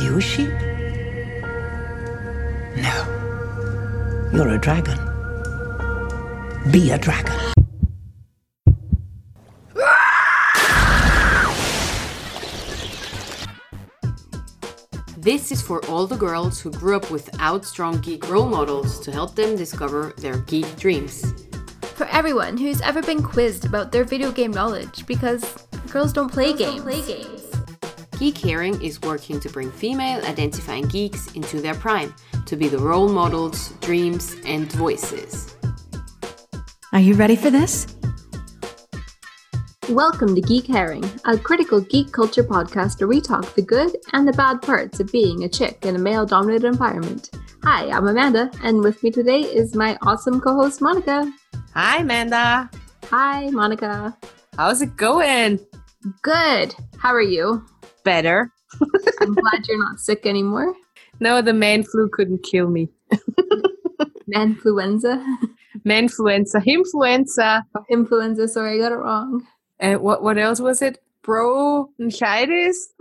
you a sheep? No. You're a dragon. Be a dragon. This is for all the girls who grew up without strong geek role models to help them discover their geek dreams. For everyone who's ever been quizzed about their video game knowledge because girls don't play Girls games. don't play games. Geek Herring is working to bring female identifying geeks into their prime to be the role models, dreams, and voices. Are you ready for this? Welcome to Geek Herring, a critical geek culture podcast where we talk the good and the bad parts of being a chick in a male dominated environment. Hi, I'm Amanda, and with me today is my awesome co host, Monika. Hi, Amanda. Hi, Monika. How's it going? Good. How are you? Better. I'm glad you're not sick anymore. No, the man flu couldn't kill me. Manfluenza. Manfluenza, influenza. Oh, influenza, sorry, I got it wrong. And what what else was it? Bronchitis.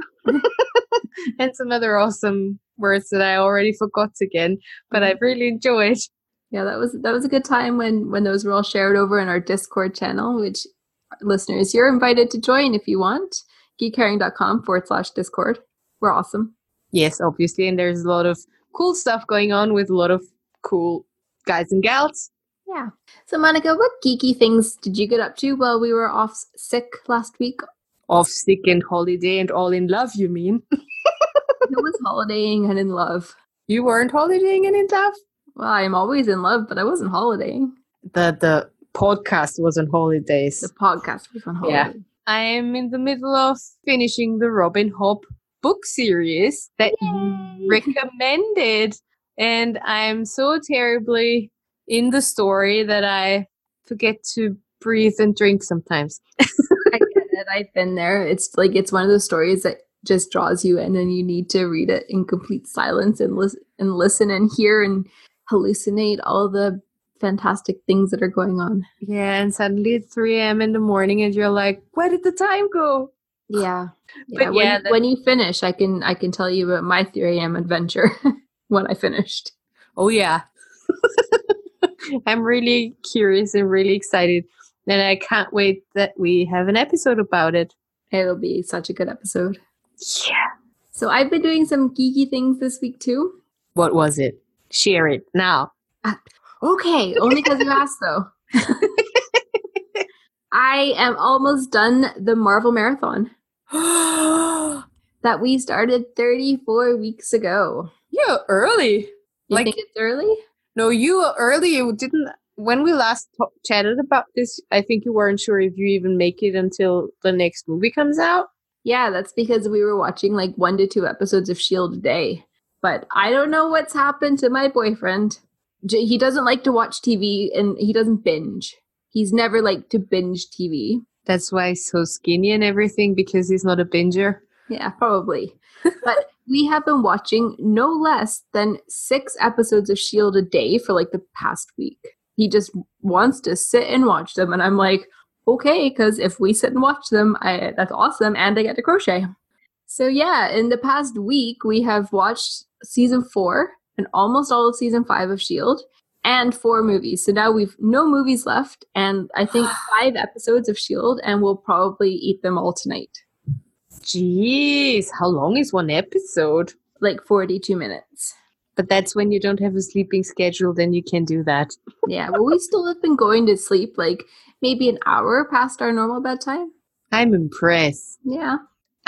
and some other awesome words that I already forgot again, but I've mm-hmm. really enjoyed. Yeah, that was that was a good time when when those were all shared over in our Discord channel, which listeners, you're invited to join if you want. geekcaring.com forward slash Discord. We're awesome. Yes, obviously, and there's a lot of cool stuff going on with a lot of cool guys and gals. Yeah. So Monika, what geeky things did you get up to while we were off sick last week? Off sick and holiday and all in love, you mean? It was holidaying and in love. You weren't holidaying and in love? Well, I'm always in love, but I wasn't holidaying. The the podcast was on holidays. The podcast was on holiday. Yeah. I am in the middle of finishing the Robin Hobb book series that you recommended. And I'm so terribly in the story that I forget to breathe and drink sometimes. I get it. I've been there. It's like it's one of those stories that just draws you in, and you need to read it in complete silence and listen and listen and hear and hallucinate all the fantastic things that are going on. Yeah, and suddenly it's 3 a.m. in the morning and you're like, where did the time go? Yeah, But. When, yeah, that- when you finish, I can I can tell you about my 3 a.m. adventure when I finished. Oh, yeah. I'm really curious and really excited. And I can't wait that we have an episode about it. It'll be such a good episode. Yeah. So I've been doing some geeky things this week too. What was it? Share it now. Okay, only because you asked though. I am almost done the Marvel Marathon that we started 34 weeks ago. yeah, early. You Like- think it's early? No, you were early. You didn't. When we last ta- chatted about this, I think you weren't sure if you even make it until the next movie comes out. Yeah, that's because we were watching like one to two episodes of Shield a day. But I don't know what's happened to my boyfriend. He doesn't like to watch TV and he doesn't binge. He's never liked to binge TV. That's why he's so skinny and everything because he's not a binger. Yeah, probably. but we have been watching no less than six episodes of Shield a day for like the past week. He just wants to sit and watch them, and I'm like, okay, because if we sit and watch them, I that's awesome, and I get to crochet. So yeah, in the past week, we have watched season four and almost all of season five of Shield, and four movies. So now we've no movies left, and I think five episodes of Shield, and we'll probably eat them all tonight. Jeez, how long is one episode? Like 42 minutes. But that's when you don't have a sleeping schedule, then you can do that. Yeah, well, we still have been going to sleep like maybe an hour past our normal bedtime. I'm impressed. Yeah,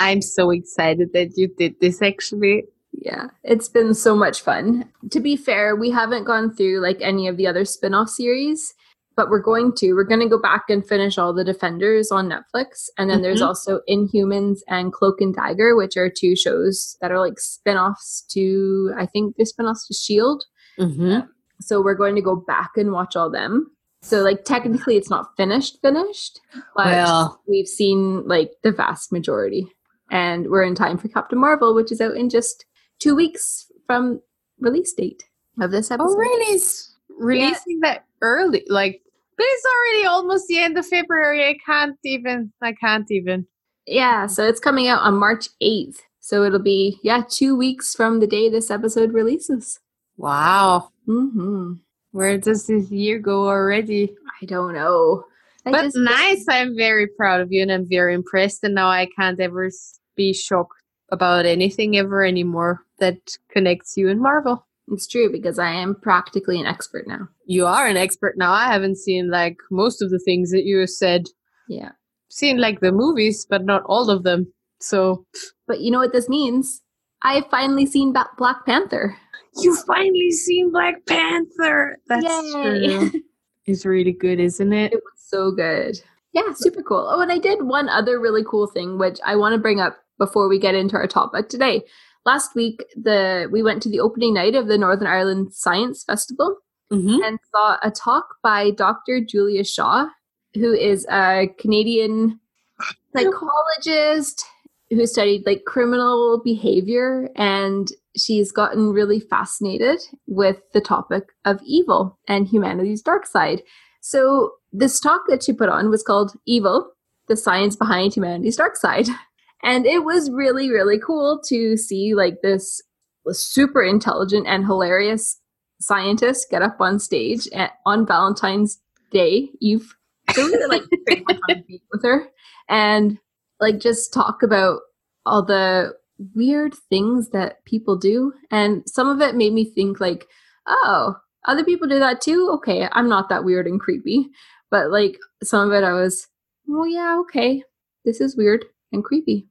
I'm so excited that you did this actually. Yeah, it's been so much fun. To be fair, we haven't gone through like any of the other spin off series, but we're going to. We're going to go back and finish all the Defenders on Netflix. And then there's Mhm. also Inhumans and Cloak and Dagger, which are two shows that are like spin offs to, I think they're spin offs to S.H.I.E.L.D. Mm-hmm. So we're going to go back and watch all them. So like technically it's not finished finished, but Well, we've seen like the vast majority. And we're in time for Captain Marvel, which is out in just two weeks from release date of this episode. oh really? Releasing that early, like, but it's already almost the end of February. I can't even. I can't even. Yeah, so it's coming out on March 8th. So it'll be, yeah, two weeks from the day this episode releases. Wow. hmm Where does this year go already? I don't know. I but just- nice. I'm very proud of you and I'm very impressed. And now I can't ever be shocked about anything ever anymore that connects you and Marvel. It's true because I am practically an expert now. You are an expert now. I haven't seen like most of the things that you said. Yeah. Seen like the movies, but not all of them. So But you know what this means? I've finally seen Ba- Black Panther. you finally seen Black Panther. That's Yay. true. It's really good, isn't it? It was so good. Yeah, super cool. Oh, and I did one other really cool thing, which I want to bring up before we get into our topic today. Last week, the we went to the opening night of the Northern Ireland Science Festival Mm-hmm. and saw a talk by Dr. Julia Shaw, who is a Canadian psychologist who studied like criminal behavior and she's gotten really fascinated with the topic of evil and humanity's dark side. So this talk that she put on was called Evil: The Science Behind Humanity's Dark Side. And it was really really cool to see like this super intelligent and hilarious scientist get up on stage at, on Valentine's Day Eve. So we were like with her and like just talk about all the weird things that people do. And some of it made me think like, oh, other people do that too. Okay, I'm not that weird and creepy. But like some of it, I was, oh yeah, okay, this is weird and creepy.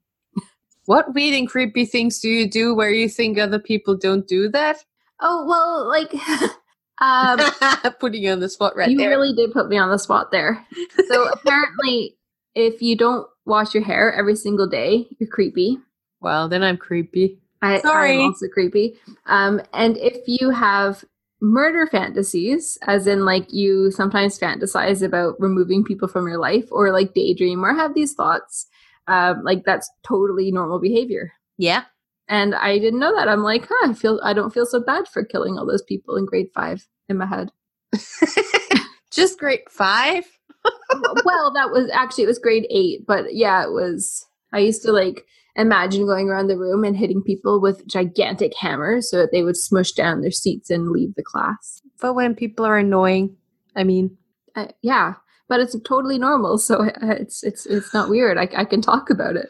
What weird and creepy things do you do where you think other people don't do that? Oh well, like. um, Putting you on the spot right you there. really did put me on the spot there. So apparently, if you don't wash your hair every single day, you're creepy. well, then I'm creepy. I, Sorry. I'm also creepy. Um, and if you have murder fantasies, as in like you sometimes fantasize about removing people from your life, or like daydream, or have these thoughts, um, like that's totally normal behavior. Yeah. And I didn't know that. I'm like, huh, I feel I don't feel so bad for killing all those people in grade five in my head. Just grade five. well, that was actually it was grade eight, but yeah, it was. I used to like imagine going around the room and hitting people with gigantic hammers so that they would smush down their seats and leave the class. But when people are annoying, I mean, Uh, yeah, but it's totally normal, so it's it's it's not weird. I I can talk about it.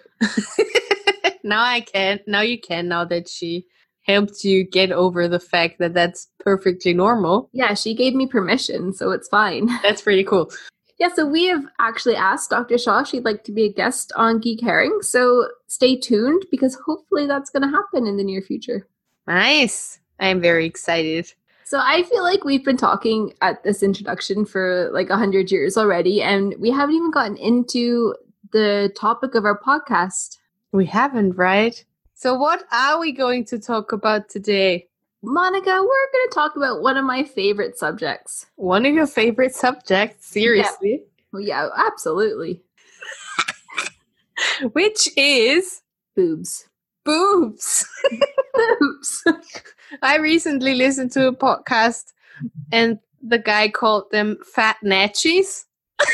now I can. Now you can. Now that she helped you get over the fact that that's perfectly normal. Yeah, she gave me permission, so it's fine. That's pretty cool. Yeah, so we have actually asked Dr. Shaw if she'd like to be a guest on Geek Herring. So stay tuned because hopefully that's going to happen in the near future. Nice. I am very excited. So I feel like we've been talking at this introduction for like a hundred years already, and we haven't even gotten into the topic of our podcast. We haven't, right? So, what are we going to talk about today? Monika, we're going to talk about one of my favorite subjects. One of your favorite subjects, seriously, Well, yeah, absolutely. which is Boobs. boobs. Boobs. I recently listened to a podcast and the guy called them fat natchies.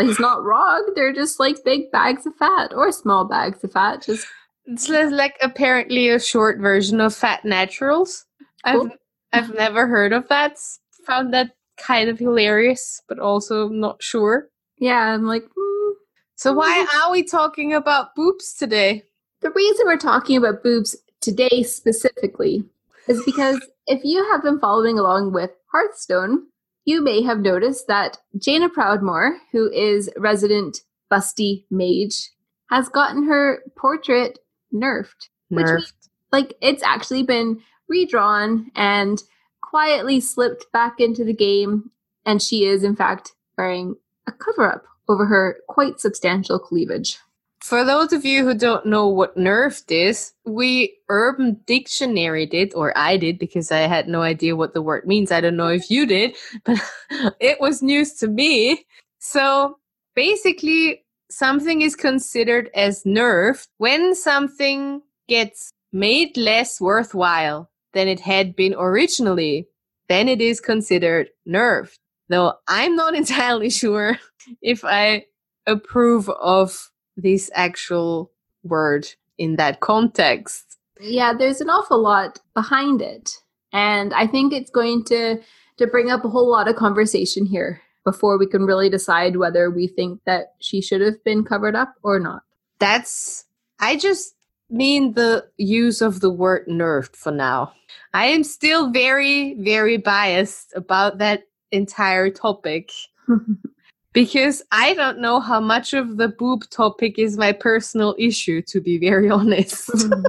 He's not wrong. They're just like big bags of fat or small bags of fat. Just It's like apparently a short version of fat naturals. Cool. I've I've never heard of that. Found that kind of hilarious, but also not sure. yeah, I'm like, hmm. So why are we talking about boobs today? The reason we're talking about boobs today specifically is because if you have been following along with Hearthstone, you may have noticed that Jaina Proudmoore, who is resident busty mage, has gotten her portrait nerfed. Which Nerfed. means, like, it's actually been redrawn and quietly slipped back into the game, and she is, in fact, wearing a cover up over her quite substantial cleavage. For those of you who don't know what nerfed is, we Urban Dictionary did, or I did because I had no idea what the word means. I don't know if you did, but it was news to me. So basically, something is considered as nerfed when something gets made less worthwhile than it had been originally. Then it is considered nerfed. Though I'm not entirely sure if I approve of this actual word in that context. Yeah, there's an awful lot behind it. And I think it's going to to bring up a whole lot of conversation here before we can really decide whether we think that she should have been covered up or not. That's I just mean the use of the word nerfed for now. I am still very, very biased about that entire topic because I don't know how much of the boob topic is my personal issue, to be very honest. Hmm.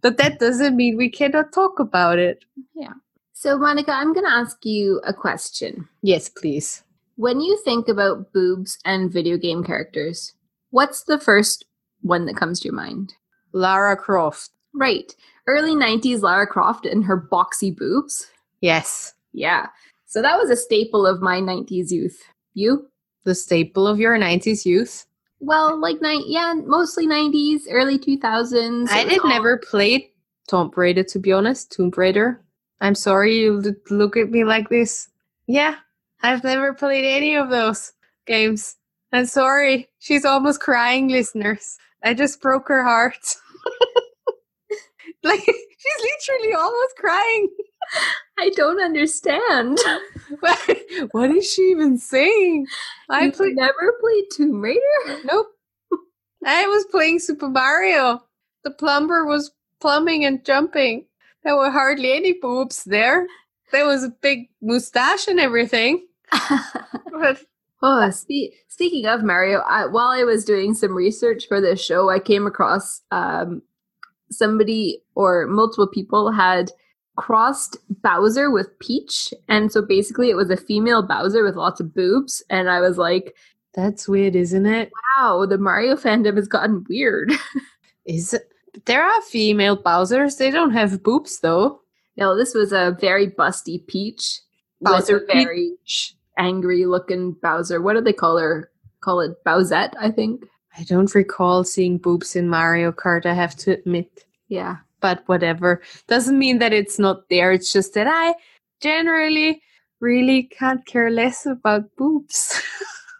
but that doesn't mean we cannot talk about it. yeah. So Monika, I'm going to ask you a question. Yes, please. When you think about boobs and video game characters, what's the first one that comes to your mind? Lara Croft. Right. Early 90s Lara Croft and her boxy boobs. Yes. Yeah. So that was a staple of my 90s youth. You? The staple of your 90s youth. Well, like night, yeah, mostly 90s, early 2000s. I did all- never play Tomb Raider, to be honest. Tomb Raider. I'm sorry you look at me like this. Yeah, I've never played any of those games. I'm sorry. She's almost crying, listeners. I just broke her heart. like, she's literally almost crying. I don't understand. what is she even saying? I You've never played Tomb Raider? Nope. I was playing Super Mario. The plumber was plumbing and jumping. There were hardly any boobs there. There was a big mustache and everything. But oh, spe- speaking of Mario, I, while I was doing some research for this show, I came across um, somebody or multiple people had crossed Bowser with Peach. And so basically, it was a female Bowser with lots of boobs. And I was like, that's weird, isn't it? wow, the Mario fandom has gotten weird. Is it? There are female Bowsers. They don't have boobs though. no, this was a very busty Peach. Bowser with a very angry looking Bowser. What do they call her? Call it Bowsette, I think. I don't recall seeing boobs in Mario Kart. I have to admit. Yeah. But whatever. Doesn't mean that it's not there. It's just that I generally really can't care less about boobs.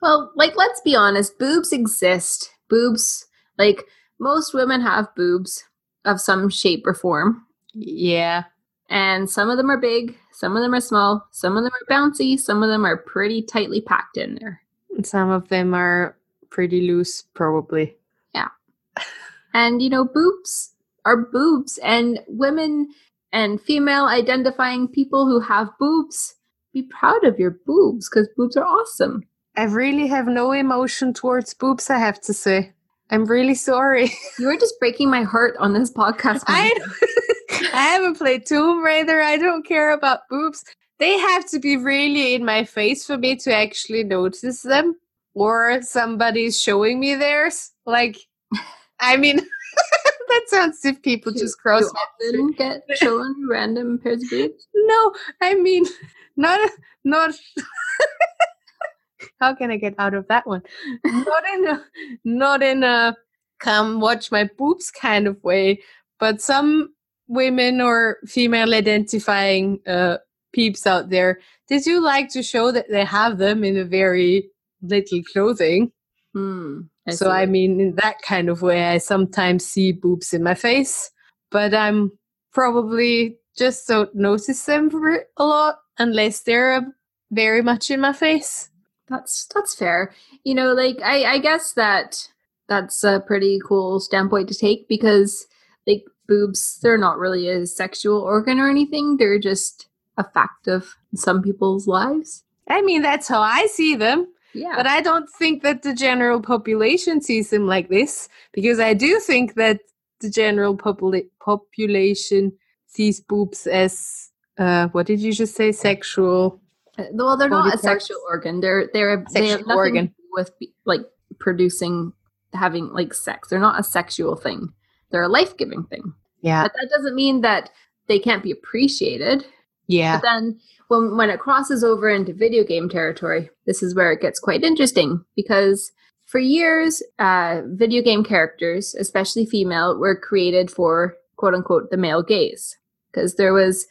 Well, like, let's be honest, boobs exist. Boobs, like, most women have boobs of some shape or form. yeah. And some of them are big, some of them are small, some of them are bouncy, some of them are pretty tightly packed in there. And Some of them are pretty loose, probably. Yeah. and, you know, boobs are boobs, and women and female identifying people who have boobs, be proud of your boobs because boobs are awesome. I really have no emotion towards boobs, I have to say. I'm really sorry. You are just breaking my heart on this podcast. I, I haven't played Tomb Raider. I don't care about boobs. They have to be really in my face for me to actually notice them. Or somebody's showing me theirs. Like, I mean, that sounds if people Do- just cross do often get shown random pairs of boobs. No, I mean, not not. How can I get out of that one? Not in a not in a come watch my boobs kind of way, but some women or female identifying uh, peeps out there, they do like to show that they have them in a very little clothing. Hmm. so. I mean, in that kind of way, I sometimes see boobs in my face, but I'm probably just don't notice them a lot unless they're uh, very much in my face. that's that's fair. You know, like I I guess that that's a pretty cool standpoint to take because like boobs, they're not really a sexual organ or anything. They're just a fact of some people's lives. I mean, that's how I see them, Yeah. but I don't think that the general population sees them like this because I do think that the general popula- population sees boobs as uh, what did you just say? Sexual. Uh, well, they're not a sexual organ. They're they're they have Sexual nothing organ. with like producing having like sex. They're not a sexual thing. They're a life giving thing. Yeah. But that doesn't mean that they can't be appreciated. Yeah. But then when when it crosses over into video game territory, this is where it gets quite interesting because for years, uh, video game characters, especially female, were created for quote unquote the male gaze because there was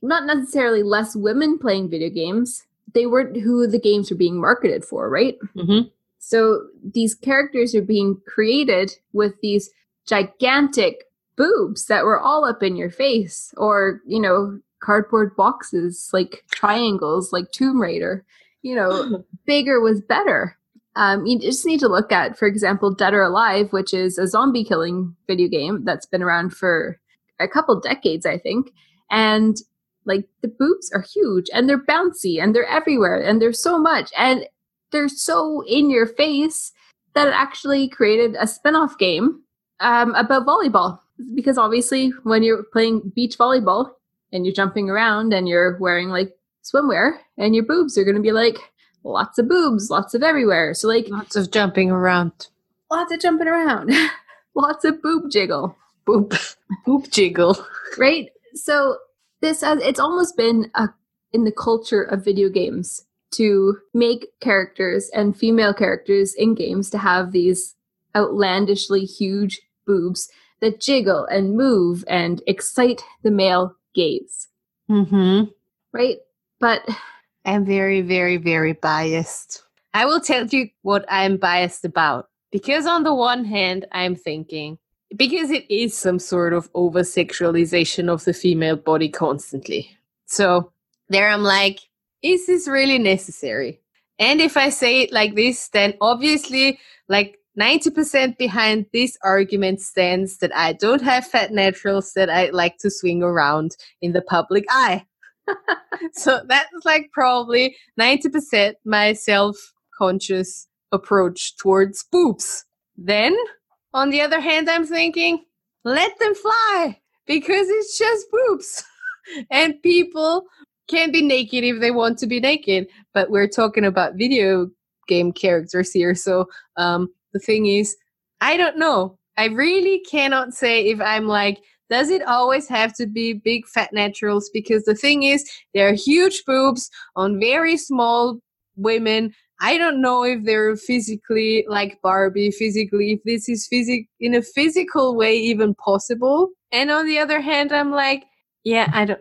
not necessarily less women playing video games. They weren't who the games were being marketed for, right? hmm So these characters are being created with these gigantic boobs that were all up in your face or, you know, cardboard boxes like triangles like Tomb Raider. You know, bigger was better. Um, you just need to look at, for example, Dead or Alive, which is a zombie killing video game that's been around for a couple decades, I think. And like the boobs are huge and they're bouncy and they're everywhere and there's so much and they're so in your face that it actually created a spin-off game um, about volleyball because obviously when you're playing beach volleyball and you're jumping around and you're wearing like swimwear and your boobs are going to be like lots of boobs lots of everywhere so like Lots of jumping around. lots of jumping around lots of boob jiggle Boop. Boop jiggle. right so this has it's almost been a in the culture of video games to make characters and female characters in games to have these outlandishly huge boobs that jiggle and move and excite the male gaze Mm-hmm. right but I'm very, very, very biased. I will tell you what I'm biased about. Because on the one hand, I'm thinking, because it is some sort of over sexualization of the female body constantly. So there I'm like, is this really necessary? And if I say it like this, then obviously, like 90% behind this argument stands that I don't have fat naturals that I like to swing around in the public eye. so that's like probably 90% my self conscious approach towards boobs. Then, on the other hand, I'm thinking, let them fly because it's just boobs. and people can be naked if they want to be naked. But we're talking about video game characters here. So um, the thing is, I don't know. I really cannot say if I'm like, does it always have to be big fat naturals? Because the thing is, there are huge boobs on very small women. I don't know if they're physically like Barbie, physically, if this is physic in a physical way even possible. And on the other hand, I'm like, yeah, I don't,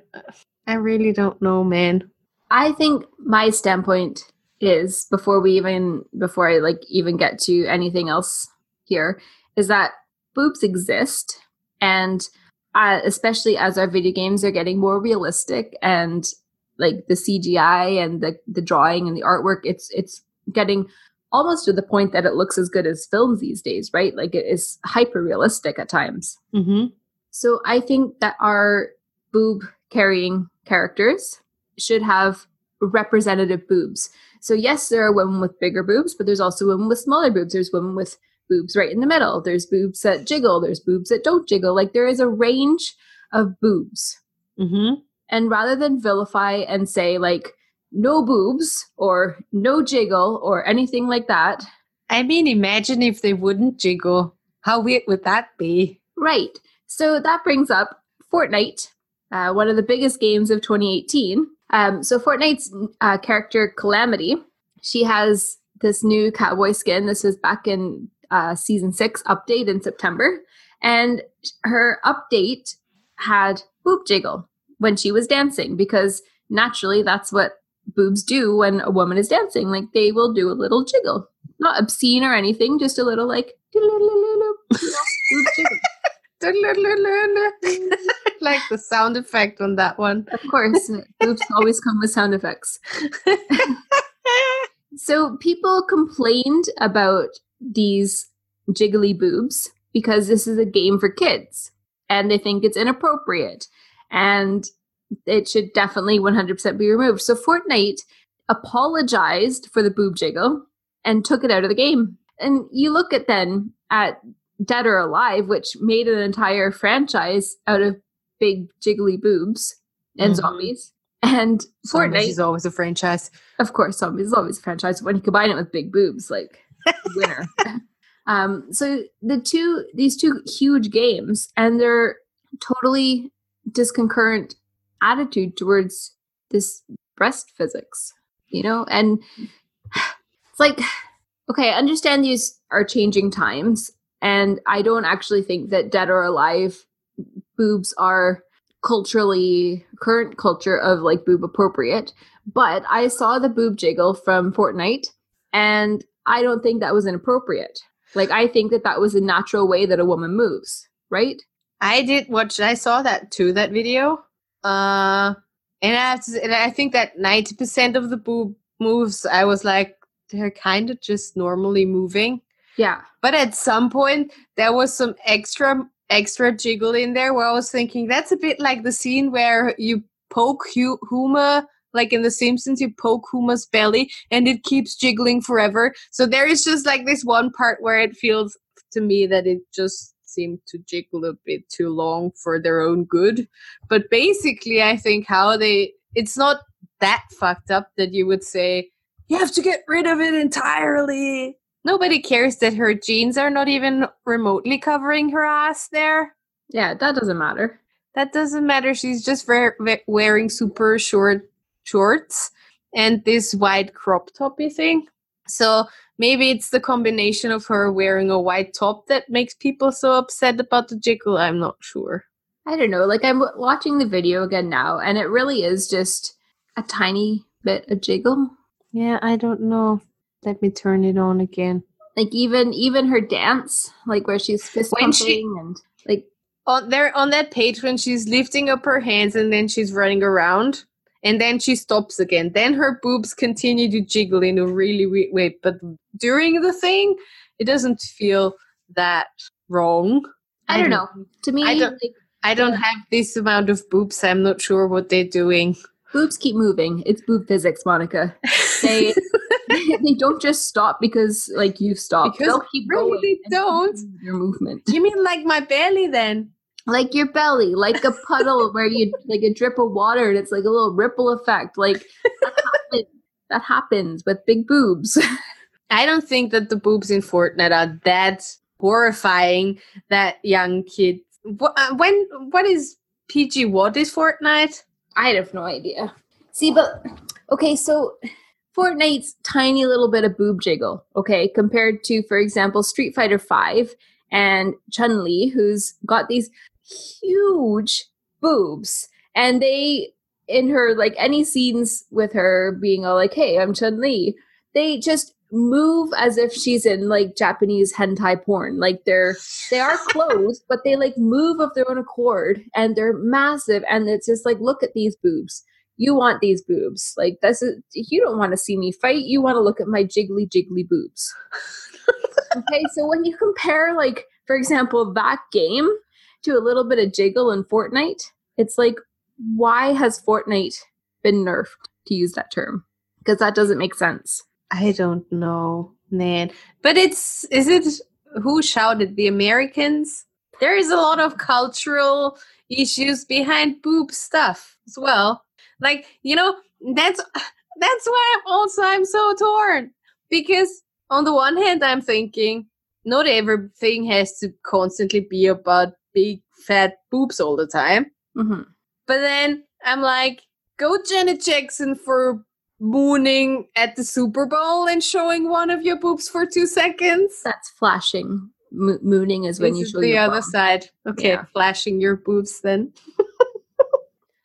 I really don't know, man. I think my standpoint is before we even before I like even get to anything else here is that boobs exist and uh, especially as our video games are getting more realistic and like the CGI and the the drawing and the artwork it's it's getting almost to the point that it looks as good as films these days right like it is hyper realistic at times Mm-hmm. so I think that our boob carrying characters should have representative boobs. So yes, there are women with bigger boobs, but there's also women with smaller boobs. There's women with boobs right in the middle. There's boobs that jiggle. There's boobs that don't jiggle. Like there is a range of boobs. Mm-hmm. And rather than vilify and say like no boobs or no jiggle or anything like that, I mean, imagine if they wouldn't jiggle. How weird would that be? Right. So that brings up Fortnite, uh, one of the biggest games of 2018. Um, so Fortnite's uh, character Calamity, she has this new cowboy skin. This was back in uh, season six update in September, and her update had boob jiggle when she was dancing because naturally that's what boobs do when a woman is dancing. Like they will do a little jiggle, not obscene or anything, just a little like. like the sound effect on that one. Of course, boobs always come with sound effects. So people complained about these jiggly boobs because this is a game for kids and they think it's inappropriate and it should definitely 100% be removed. So Fortnite apologized for the boob jiggle and took it out of the game. And you look at then at Dead or Alive, which made an entire franchise out of big jiggly boobs and Mhm. zombies. And Zombies Fortnite is always a franchise. of course, zombies is always a franchise. When you combine it with big boobs, like winner. um, so the two, these two huge games, and their totally disconcurrent attitude towards this breast physics, you know, and it's like, okay, I understand these are changing times, and I don't actually think that Dead or Alive boobs are culturally current culture of like boob appropriate but i saw the boob jiggle from fortnite and I don't think that was inappropriate. Like I think that that was a natural way that a woman moves, right? I did watch. I saw that too. That video. Uh, and I to, and I think that ninety percent of the boob moves, I was like, they're kind of just normally moving. Yeah. But at some point, there was some extra extra jiggle in there where I was thinking that's a bit like the scene where you poke Hu- Homer, like in The Simpsons, you poke Homer's belly and it keeps jiggling forever. So there is just like this one part where it feels to me that it just seemed to jiggle a bit too long for their own good. But basically, I think how they, it's not that fucked up that you would say, you have to get rid of it entirely. Nobody cares that her jeans are not even remotely covering her ass there. Yeah, that doesn't matter. That doesn't matter. She's just we- wearing super short shorts and this white crop toppy thing. So maybe it's the combination of her wearing a white top that makes people so upset about the jiggle. I'm not sure. I don't know. Like I'm w- watching the video again now, and it really is just a tiny bit of jiggle. Yeah, I don't know. Let me turn it on again. Like even even her dance, like where she's fist When she- pumping and like On there on that page when she's lifting up her hands and then she's running around and then she stops again. Then her boobs continue to jiggle in a really weird way. But during the thing, it doesn't feel that wrong. I don't know. To me, I don't- like I don't have this amount of boobs. I'm not sure what they're doing. boobs keep moving. It's boob physics, Monika. They they don't just stop because like you stop. Because They'll keep really going. they don't. Your movement, you mean like my belly then? like your belly, like a puddle where you like a drip of water, and it's like a little ripple effect. Like that happens, that happens with big boobs. I don't think that the boobs in Fortnite are that horrifying that young kids. Wh- uh, When what is PG? What is Fortnite? I have no idea. See, but okay, so Fortnite's tiny little bit of boob jiggle, okay, compared to, for example, Street Fighter Five and Chun Li, who's got these huge boobs, and they in her like any scenes with her being all like, "Hey, I'm Chun Li," they just move as if she's in like Japanese hentai porn. Like they're they are clothes, but they like move of their own accord and they're massive. And it's just like, look at these boobs. You want these boobs. Like this is you don't want to see me fight. You want to look at my jiggly jiggly boobs. okay, so when you compare like, for example, that game to a little bit of jiggle in Fortnite, it's like, why has Fortnite been nerfed to use that term? Because that doesn't make sense. I don't know, man. But it's is it who shouted the Americans? There is a lot of cultural issues behind boob stuff as well. Like, you know, that's that's why I'm also I'm so torn. Because on the one hand I'm thinking not everything has to constantly be about big fat boobs all the time. Mm-hmm. But then I'm like, go Janet Jackson for mooning at the Super Bowl and showing one of your boobs for two seconds. That's flashing. Mo- mooning is when This you is show the other bum. side. Okay, Yeah. flashing your boobs then.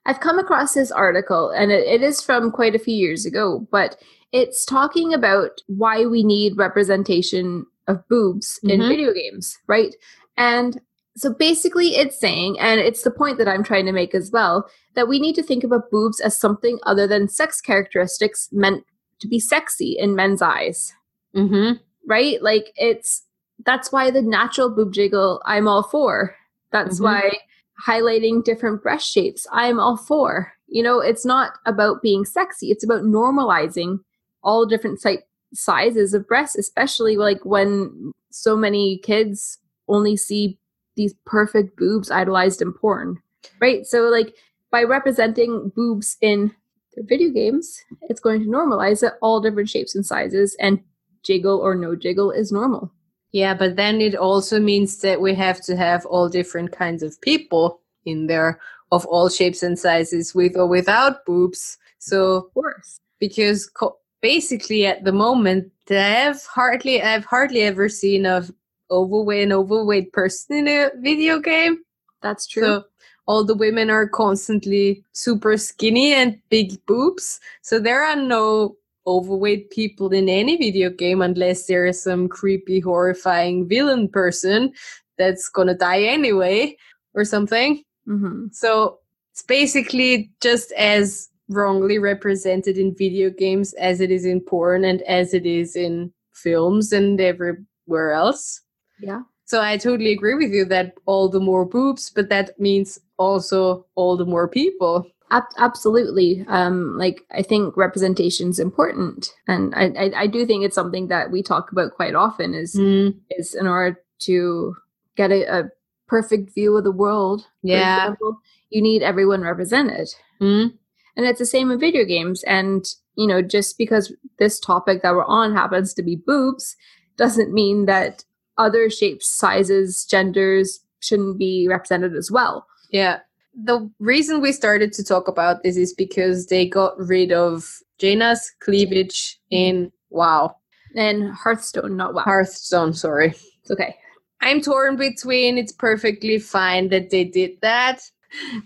I've come across this article, and it, it is from quite a few years ago, but it's talking about why we need representation of boobs in Mhm. video games, right? And so basically, it's saying, and it's the point that I'm trying to make as well, that we need to think about boobs as something other than sex characteristics meant to be sexy in men's eyes. Mm-hmm. right? Like it's that's why the natural boob jiggle I'm all for. That's Mhm. why highlighting different breast shapes I'm all for. You know, it's not about being sexy. It's about normalizing all different si- sizes of breasts, especially like when so many kids only see these perfect boobs idolized in porn. Right? So like by representing boobs in their video games, it's going to normalize it all different shapes and sizes and jiggle or no jiggle is normal. Yeah, but then it also means that we have to have all different kinds of people in there of all shapes and sizes with or without boobs. So Of course. because co- basically at the moment I've hardly I've hardly ever seen a overweight an overweight person in a video game. That's true. So all the women are constantly super skinny and big boobs. So there are no overweight people in any video game unless there is some creepy, horrifying villain person that's gonna die anyway or something. Mm-hmm. So it's basically just as wrongly represented in video games as it is in porn and as it is in films and everywhere else. Yeah. So I totally agree with you that all the more boobs, but that means also all the more people. Ab- absolutely. Um, like I think representation is important, and I, I I do think it's something that we talk about quite often. Is Mm, is in order to get a, a perfect view of the world. for Yeah. example, you need everyone represented, mm, and it's the same in video games. And you know, just because this topic that we're on happens to be boobs, doesn't mean that other shapes, sizes, genders shouldn't be represented as well. yeah. The reason we started to talk about this is because they got rid of Jaina's cleavage in WoW. And Hearthstone, not wow. Hearthstone, sorry. it's okay. I'm torn between it's perfectly fine that they did that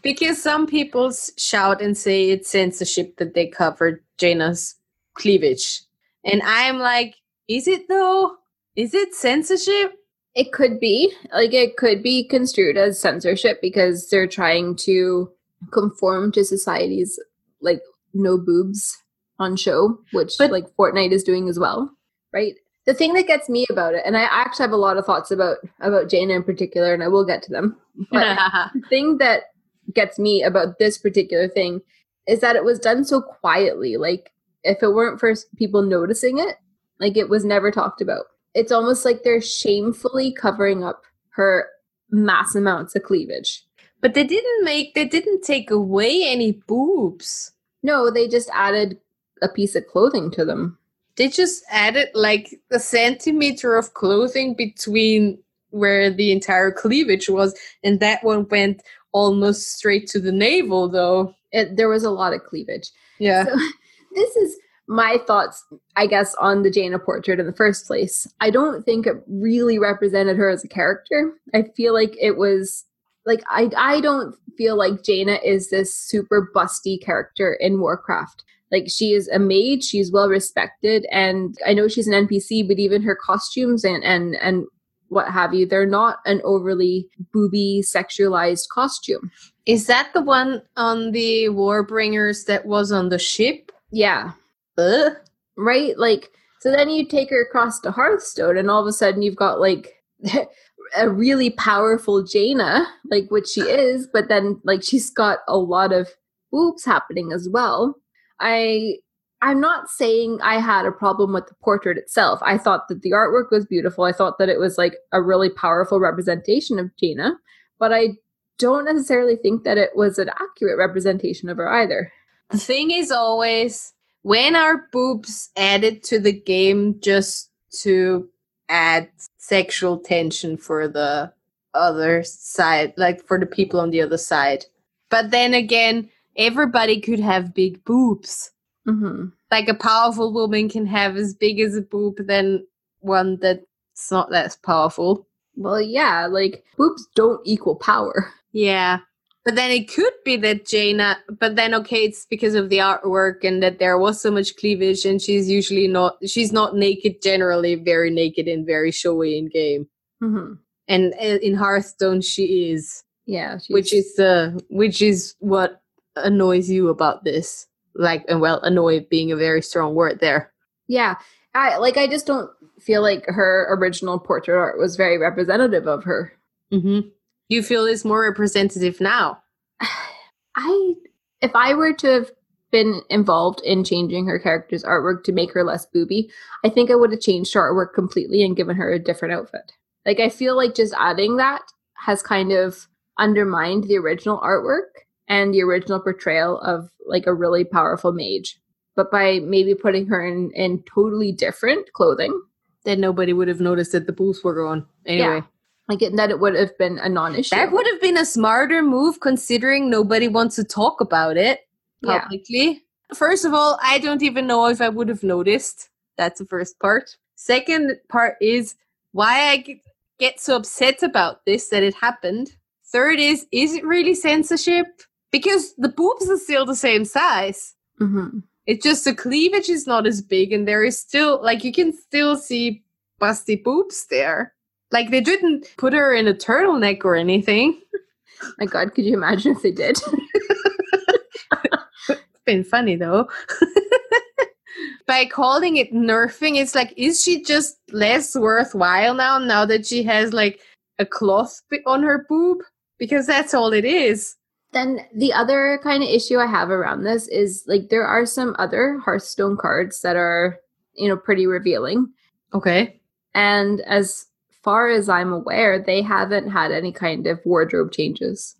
because some people shout and say it's censorship that they covered Jaina's cleavage. And I'm like, is it though? Is it censorship? It could be like it could be construed as censorship because they're trying to conform to society's like no boobs on show, which But- like Fortnite is doing as well, right? The thing that gets me about it, and I actually have a lot of thoughts about about Jaina in particular, and I will get to them. But the thing that gets me about this particular thing is that it was done so quietly. Like if it weren't for people noticing it, like it was never talked about. It's almost like they're shamefully covering up her mass amounts of cleavage. but they didn't make, they didn't take away any boobs. No, they just added a piece of clothing to them. They just added like a centimeter of clothing between where the entire cleavage was, and that one went almost straight to the navel, though. It, there was a lot of cleavage. Yeah. So, this is my thoughts, I guess, on the Jaina portrait in the first place. I don't think it really represented her as a character. I feel like it was like I I don't feel like Jaina is this super busty character in Warcraft. Like she is a mage, she's well respected, and I know she's an NPC, but even her costumes and and and what have you, they're not an overly booby sexualized costume. Is that the one on the Warbringers that was on the ship? Yeah. Ugh. right? Like, so then you take her across to Hearthstone, and all of a sudden you've got like a really powerful Jaina, like which she is, but then like she's got a lot of oops happening as well. I I'm not saying I had a problem with the portrait itself. I thought that the artwork was beautiful. I thought that it was like a really powerful representation of Jaina, but I don't necessarily think that it was an accurate representation of her either. The thing is always when are boobs added to the game just to add sexual tension for the other side, like for the people on the other side. But then again, everybody could have big boobs. Mm-hmm. Like a powerful woman can have as big as a boob than one that's not that powerful. Well, yeah, like boobs don't equal power. Yeah. But then it could be that Jaina, but then okay, it's because of the artwork and that there was so much cleavage and she's usually not, she's not naked generally, very naked and very showy in game. Mm-hmm. And uh, in Hearthstone, she is, Yeah, she's, which is uh, which is what annoys you about this. Like, and well, annoy being a very strong word there. yeah. I like. I just don't feel like her original portrait art was very representative of her. Mm-hmm. You feel is more representative now. I, if I were to have been involved in changing her character's artwork to make her less booby, I think I would have changed her artwork completely and given her a different outfit. Like I feel like just adding that has kind of undermined the original artwork and the original portrayal of like a really powerful mage. But by maybe putting her in in totally different clothing, Then nobody would have noticed that the boobs were gone. Anyway. Like it, that it would have been a non-issue. That would have been a smarter move considering nobody wants to talk about it Yeah. publicly. First of all, I don't even know if I would have noticed. That's the first part. Second part is why I get- so upset about this that it happened. Third is, is it really censorship? Because the boobs are still the same size. hmm It's just the cleavage is not as big, and there is still like you can still see busty boobs there. Like they didn't put her in a turtleneck or anything. My God, could you imagine if they did? it's been funny though. By calling it nerfing, it's like, is she just less worthwhile now? Now that she has like a cloth on her boob, because that's all it is. then the other kind of issue I have around this is like there are some other Hearthstone cards that are, you know, pretty revealing. Okay. And as far as I'm aware, they haven't had any kind of wardrobe changes.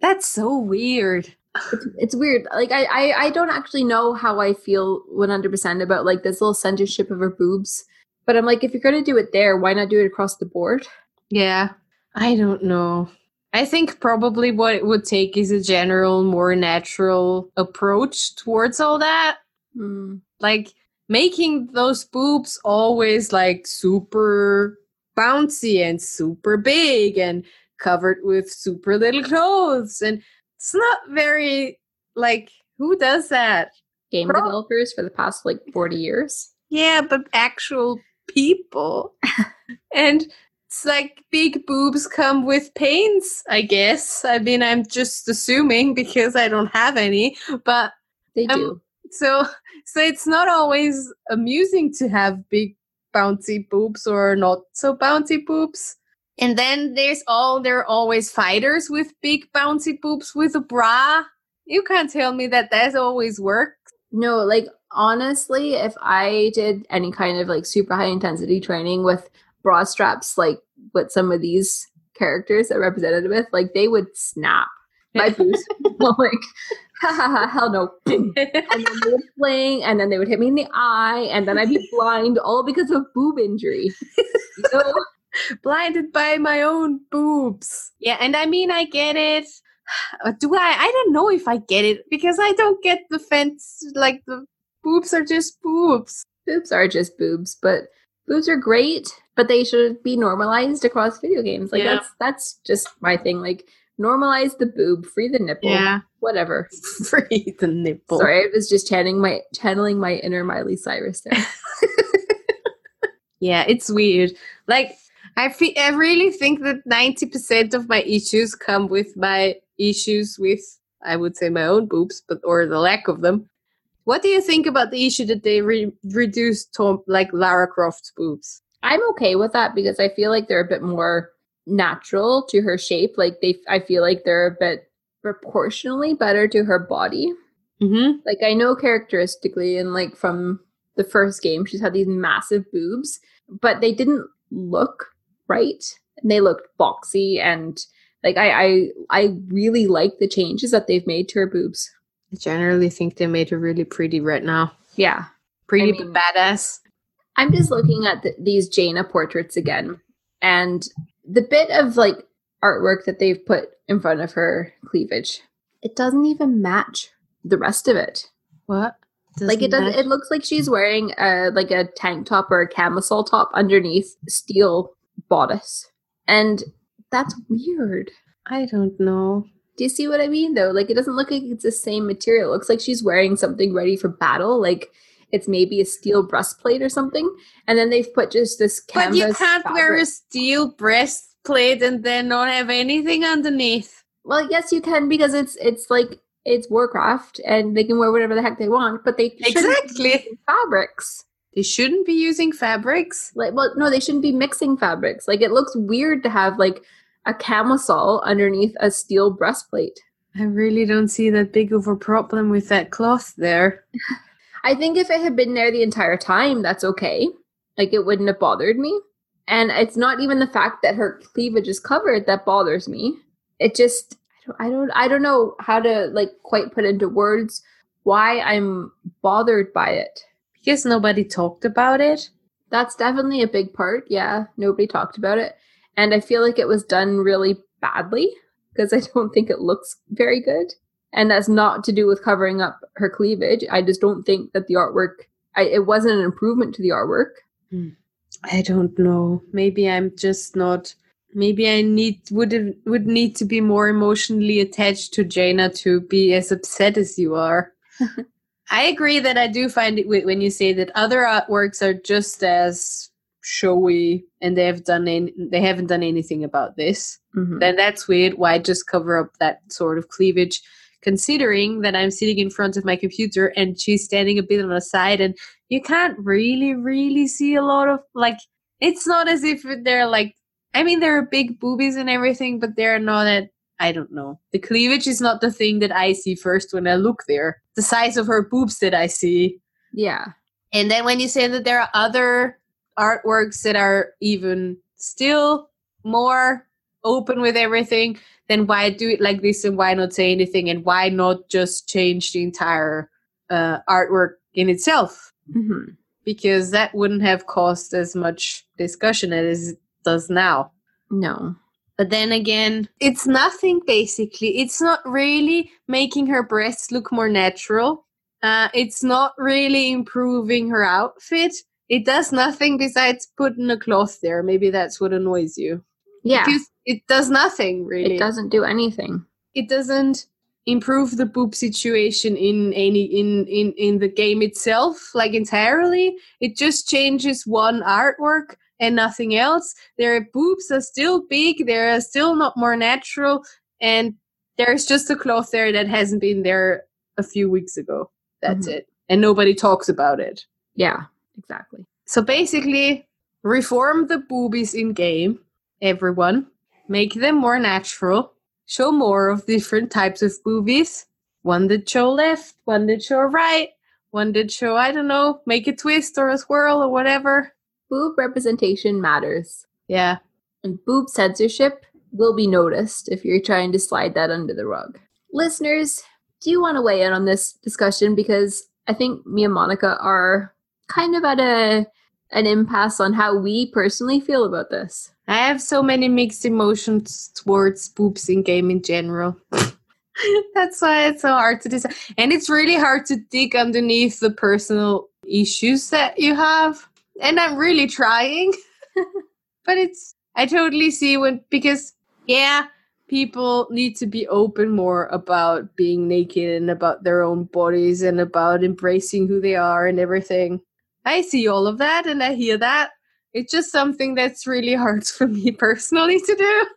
That's so weird. It's, it's weird. Like I, I, I don't actually know how I feel 100% about like this little censorship of her boobs. But I'm like, if you're gonna do it there, why not do it across the board? Yeah. I don't know. I think probably what it would take is a general, more natural approach towards all that. Hmm. Like making those boobs always like super bouncy and super big and covered with super little clothes. And it's not very like who does that? Game Pro- developers for the past like 40 years. Yeah, but actual people. and it's like big boobs come with pains, I guess. I mean, I'm just assuming because I don't have any, but They Um, do. so so it's not always amusing to have big bouncy boobs or not so bouncy boobs. And then there's all there are always fighters with big bouncy boobs with a bra. You can't tell me that that always works. No, like honestly, if I did any kind of like super high intensity training with bra straps, like what some of these characters are represented with, like they would snap. My boobs like, ha ha ha, hell no. And then they would fling, and then they would hit me in the eye, and then I'd be blind, all because of boob injury. You know? blinded by my own boobs. Yeah, and I mean, I get it. Uh, Do I? I don't know if I get it because I don't get the fence. Like the boobs are just boobs. boobs are just boobs, but boobs are great, but they should be normalized across video games. Like Yeah. that's that's just my thing. Like normalize the boob, free the nipple, yeah, whatever. free the nipple. Sorry, I was just channeling my channeling my inner Miley Cyrus there. Yeah, it's weird. Like I fe- I really think that ninety percent of my issues come with my issues with I would say my own boobs, but or the lack of them. What do you think about the issue that they re- reduced Tom like Lara Croft's boobs? I'm okay with that because I feel like they're a bit more natural to her shape. Like they, I feel like they're a bit proportionally better to her body. Mm-hmm. Like I know characteristically, and like from the first game, she's had these massive boobs, but they didn't look right. And they looked boxy, and like I, I, I really like the changes that they've made to her boobs. I generally think they made her really pretty right now. Yeah, Pretty mean- badass. I'm just looking at the, these Jaina portraits again, and the bit of like artwork that they've put in front of her cleavage, it doesn't even match the rest of it. What? like it does match- it looks like she's wearing a like a tank top or a camisole top underneath steel bodice and that's weird I don't know. do you see what i mean though like it doesn't look like it's the same material it looks like she's wearing something ready for battle like it's maybe a steel breastplate or something and then they've put just this But you can't wear a steel breastplate and then not have anything underneath. well yes you can because it's it's like it's warcraft and they can wear whatever the heck they want but they shouldn't be Exactly. using fabrics They shouldn't be using fabrics. like well no they shouldn't be mixing fabrics like it looks weird to have like a camisole underneath a steel breastplate I really don't see that big of a problem with that cloth there. i think if it had been there the entire time that's okay like it wouldn't have bothered me and it's not even the fact that her cleavage is covered that bothers me it just i don't i don't, I don't know how to like quite put into words why i'm bothered by it Because nobody talked about it. That's definitely a big part. Yeah, nobody talked about it. And I feel like it was done really badly because I don't think it looks very good. And that's not to do with covering up her cleavage. I just don't think that the artwork, I, it wasn't an improvement to the artwork. I don't know. Maybe I'm just not. Maybe I need would would need to be more emotionally attached to Jaina to be as upset as you are. I agree that I do find it when you say that other artworks are just as showy and they have done any, they haven't done anything about this. Mhm. Then that's weird. Why just cover up that sort of cleavage? Considering that I'm sitting in front of my computer and she's standing a bit on the side, and you can't really, really see a lot of like. It's not as if they're like. I mean, there are big boobies and everything, but they're not at. I don't know. The cleavage is not the thing that I see first when I look there. The size of her boobs that I see. Yeah. And then when you say that there are other artworks that are even still more open with everything, then why do it like this and why not say anything and why not just change the entire uh, artwork in itself? hmm Because that wouldn't have caused as much discussion as it does now. No. But then again, it's nothing basically. It's not really making her breasts look more natural. Uh, it's not really improving her outfit. It does nothing besides putting a cloth there. Maybe that's what annoys you. Yeah. Because it does nothing really. It doesn't do anything. It doesn't improve the boob situation in any in in in the game itself like entirely it just changes one artwork and nothing else their boobs are still big they're still not more natural and there's just a cloth there that hasn't been there a few weeks ago that's Mhm. it and nobody talks about it Yeah. Exactly. so basically reform the boobies in game everyone make them more natural show more of different types of boobies one that show left one that show right one that show i don't know make a twist or a swirl or whatever Boob representation matters. yeah and boob censorship will be noticed if you're trying to slide that under the rug. Listeners, do you want to weigh in on this discussion? Because I think me and Monika are kind of at a an impasse on how we personally feel about this. i have so many mixed emotions towards boobs in game in general. That's why it's so hard to decide. And it's really hard to dig underneath the personal issues that you have. And i'm really trying. But it's i totally see when because yeah people need to be open more about being naked and about their own bodies and about embracing who they are and everything i see all of that and i hear that. It's just something that's really hard for me personally to do.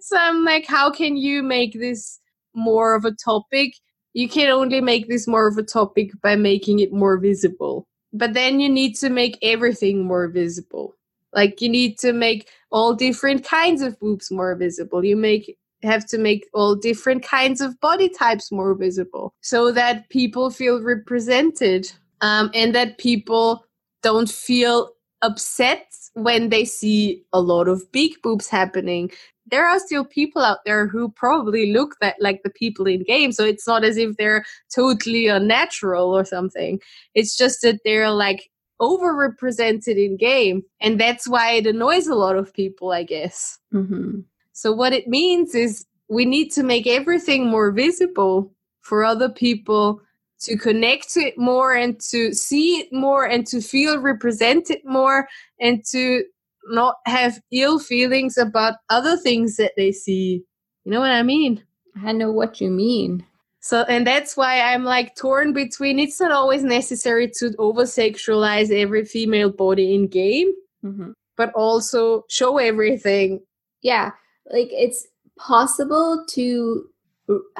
So i'm like how can you make this more of a topic? You can only make this more of a topic by making it more visible. But then you need to make everything more visible. Like you need to make all different kinds of boobs more visible. You make have to make all different kinds of body types more visible so that people feel represented um, and that people don't feel upset when they see a lot of big boobs happening. There are still people out there who probably look that like the people in game so it's not as if they're totally unnatural or something. It's just that they're like overrepresented in game and that's why it annoys a lot of people i guess. Mm-hmm. so what it means is we need to make everything more visible for other people to connect to it more and to see it more and to feel represented more and to not have ill feelings about other things that they see. You know what I mean? I know what you mean. So, and that's why I'm like torn between it's not always necessary to over sexualize every female body in game, Mm-hmm. but also show everything. Yeah, like it's possible to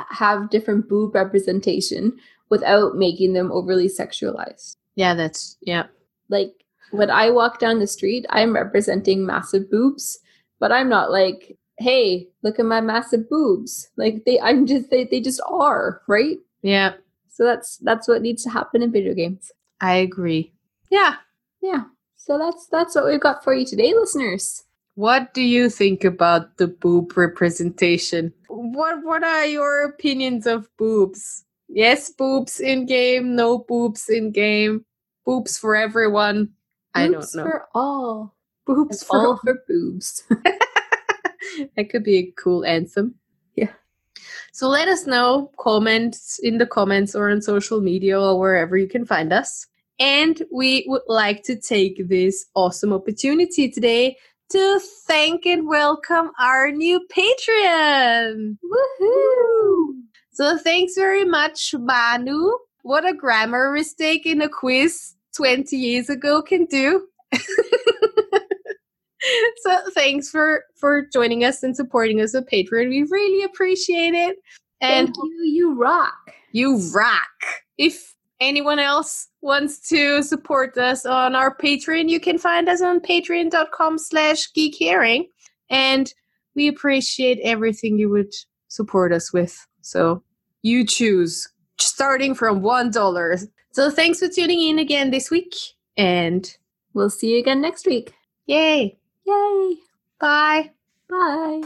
have different boob representation without making them overly sexualized. Yeah, that's, yeah. Like when I walk down the street, I'm representing massive boobs, but I'm not like, "Hey, look at my massive boobs." Like they I'm just they, they just are, right? Yeah, So that's that's what needs to happen in video games. I agree. Yeah. Yeah. So that's that's what we've got for you today, listeners. What do you think about the boob representation? What what are your opinions of boobs? Yes, boobs in game, no boobs in game. Boobs for everyone. I don't Boobs know. for all. boobs It's for all all. for boobs. that could be a cool anthem. Yeah. So let us know, comments in the comments or on social media or wherever you can find us. And we would like to take this awesome opportunity today to thank and welcome our new Patreon. Woohoo! So thanks very much, Manu. what a grammar mistake in a quiz 20 years ago can do. so thanks for for joining us and supporting us on Patreon. We really appreciate it. And Thank you, you rock. you rock. If anyone else wants to support us on our Patreon, you can find us on patreon.com slash geekherring. And we appreciate everything you would support us with. So you choose, starting from $1. So thanks for tuning in again this week. And We'll see you again next week. yay. Yay. Bye. Bye.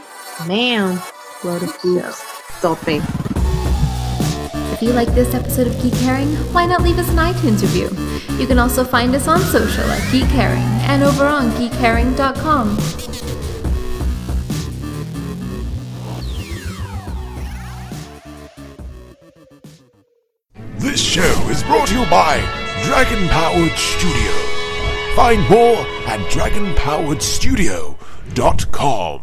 Man. Load of boobs. Stop me. If you like this episode of Geek Herring, why not leave us an iTunes review? You can also find us on social at Geek Herring and over on geekherring.com. This show is brought to you by Dragon Powered Studio. Find more at dragonpoweredstudio.com.